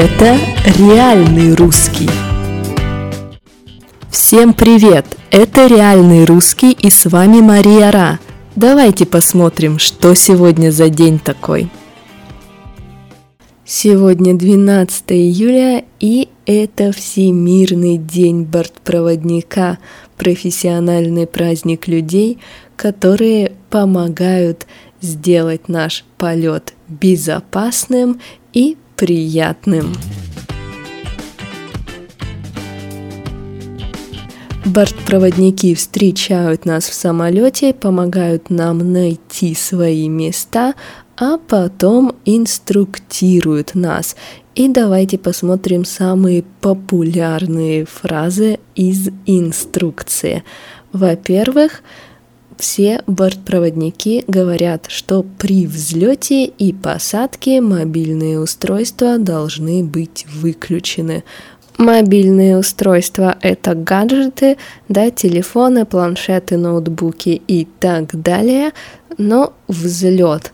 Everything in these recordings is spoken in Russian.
Это реальный русский. Всем привет! Это реальный русский и с вами Мария Ра. Давайте посмотрим, что сегодня за день такой. Сегодня 12 июля и это Всемирный день бортпроводника, профессиональный праздник людей, которые помогают сделать наш полет безопасным и приятным. Бортпроводники встречают нас в самолете, помогают нам найти свои места, а потом инструктируют нас. И давайте посмотрим самые популярные фразы из инструкции. Во-первых, все бортпроводники говорят, что при взлете и посадке мобильные устройства должны быть выключены. Мобильные устройства – это гаджеты, да, телефоны, планшеты, ноутбуки и так далее. Но взлет,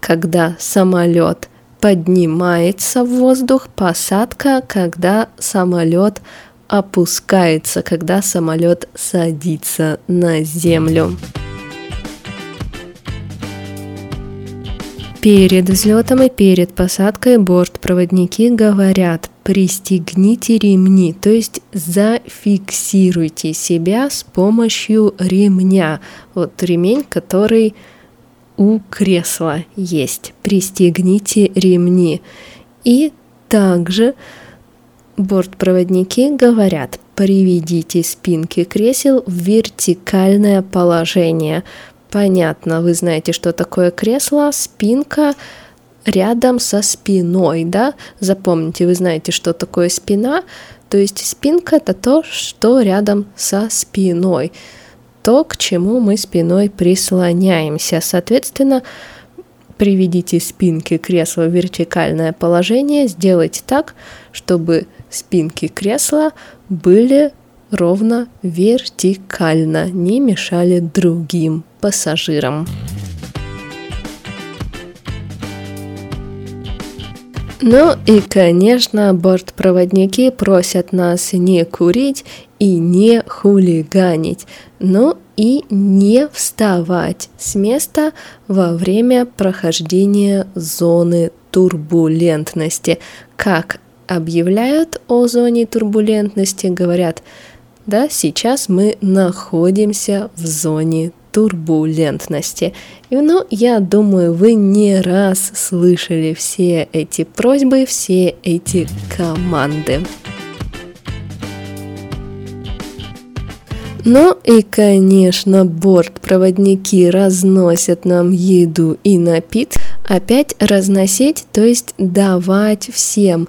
когда самолет поднимается в воздух, посадка, когда самолет опускается, когда самолет садится на землю. Перед взлетом и перед посадкой бортпроводники говорят пристегните ремни, то есть зафиксируйте себя с помощью ремня. Вот ремень, который у кресла есть. Пристегните ремни. И также Бортпроводники говорят, приведите спинки кресел в вертикальное положение. Понятно, вы знаете, что такое кресло, спинка рядом со спиной, да? Запомните, вы знаете, что такое спина, то есть спинка это то, что рядом со спиной, то, к чему мы спиной прислоняемся. Соответственно, приведите спинки кресла в вертикальное положение, сделайте так, чтобы спинки кресла были ровно вертикально, не мешали другим пассажирам. Ну и, конечно, бортпроводники просят нас не курить и не хулиганить, но и не вставать с места во время прохождения зоны турбулентности, как объявляют о зоне турбулентности, говорят, да, сейчас мы находимся в зоне турбулентности. И, ну, я думаю, вы не раз слышали все эти просьбы, все эти команды. Ну и, конечно, бортпроводники разносят нам еду и напит. Опять разносить, то есть давать всем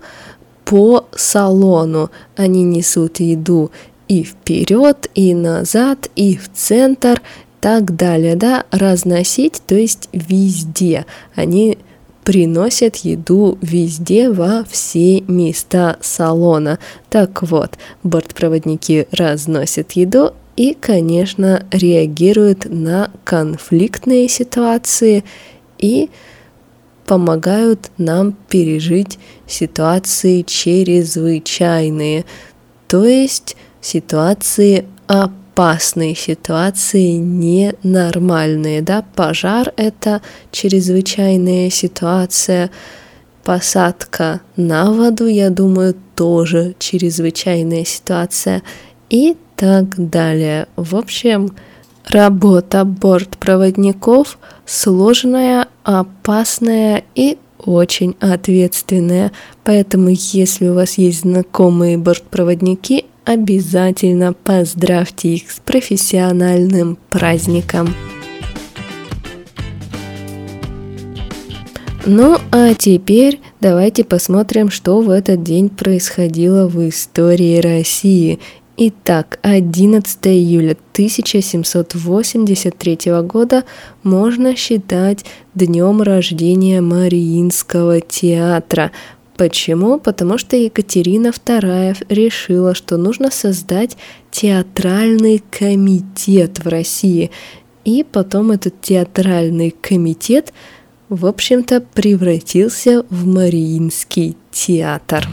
по салону. Они несут еду и вперед, и назад, и в центр, так далее, да, разносить, то есть везде. Они приносят еду везде, во все места салона. Так вот, бортпроводники разносят еду и, конечно, реагируют на конфликтные ситуации и помогают нам пережить ситуации чрезвычайные, то есть ситуации опасные, ситуации ненормальные. Да? Пожар – это чрезвычайная ситуация, посадка на воду, я думаю, тоже чрезвычайная ситуация и так далее. В общем, Работа бортпроводников сложная, опасная и очень ответственная. Поэтому, если у вас есть знакомые бортпроводники, обязательно поздравьте их с профессиональным праздником. Ну а теперь давайте посмотрим, что в этот день происходило в истории России Итак, 11 июля 1783 года можно считать днем рождения Мариинского театра. Почему? Потому что Екатерина II решила, что нужно создать театральный комитет в России. И потом этот театральный комитет в общем-то, превратился в Мариинский театр.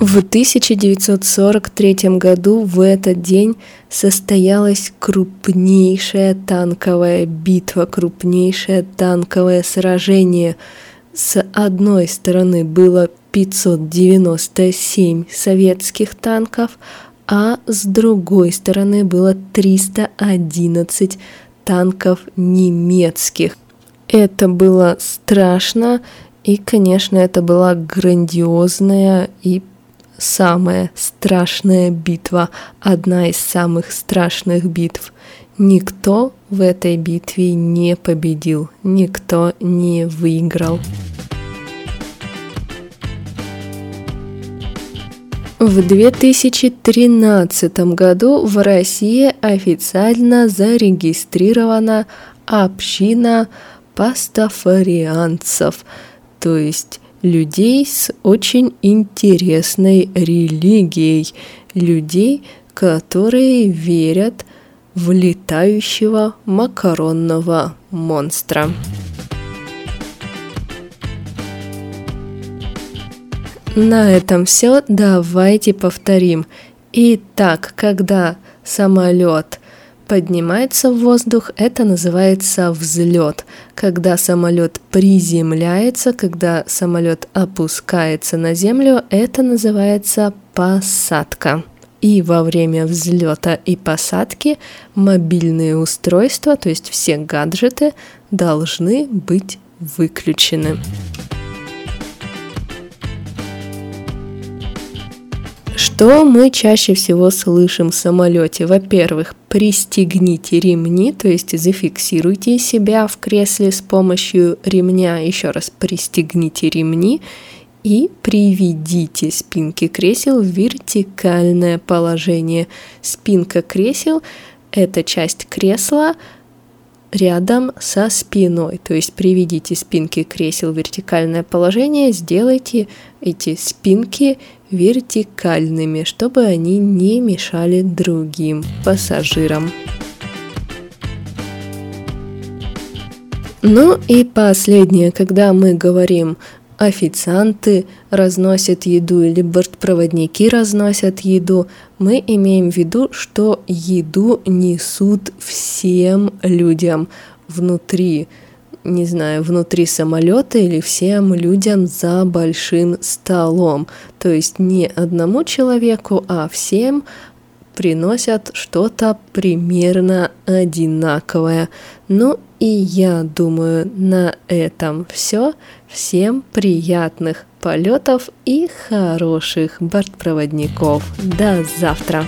В 1943 году в этот день состоялась крупнейшая танковая битва, крупнейшее танковое сражение. С одной стороны было 597 советских танков, а с другой стороны было 311 танков немецких. Это было страшно, и, конечно, это была грандиозная и самая страшная битва, одна из самых страшных битв. Никто в этой битве не победил, никто не выиграл. В 2013 году в России официально зарегистрирована община пастафарианцев, то есть людей с очень интересной религией, людей, которые верят в летающего макаронного монстра. На этом все. Давайте повторим. Итак, когда самолет поднимается в воздух, это называется взлет. Когда самолет приземляется, когда самолет опускается на землю, это называется посадка. И во время взлета и посадки мобильные устройства, то есть все гаджеты, должны быть выключены. Что мы чаще всего слышим в самолете? Во-первых, пристегните ремни, то есть зафиксируйте себя в кресле с помощью ремня. Еще раз, пристегните ремни и приведите спинки кресел в вертикальное положение. Спинка кресел – это часть кресла, рядом со спиной. То есть приведите спинки кресел в вертикальное положение, сделайте эти спинки вертикальными, чтобы они не мешали другим пассажирам. Ну и последнее, когда мы говорим официанты разносят еду или бортпроводники разносят еду, мы имеем в виду, что еду несут всем людям внутри, не знаю, внутри самолета или всем людям за большим столом. То есть не одному человеку, а всем приносят что-то примерно одинаковое. Ну и я думаю, на этом все. Всем приятных полетов и хороших бортпроводников. До завтра!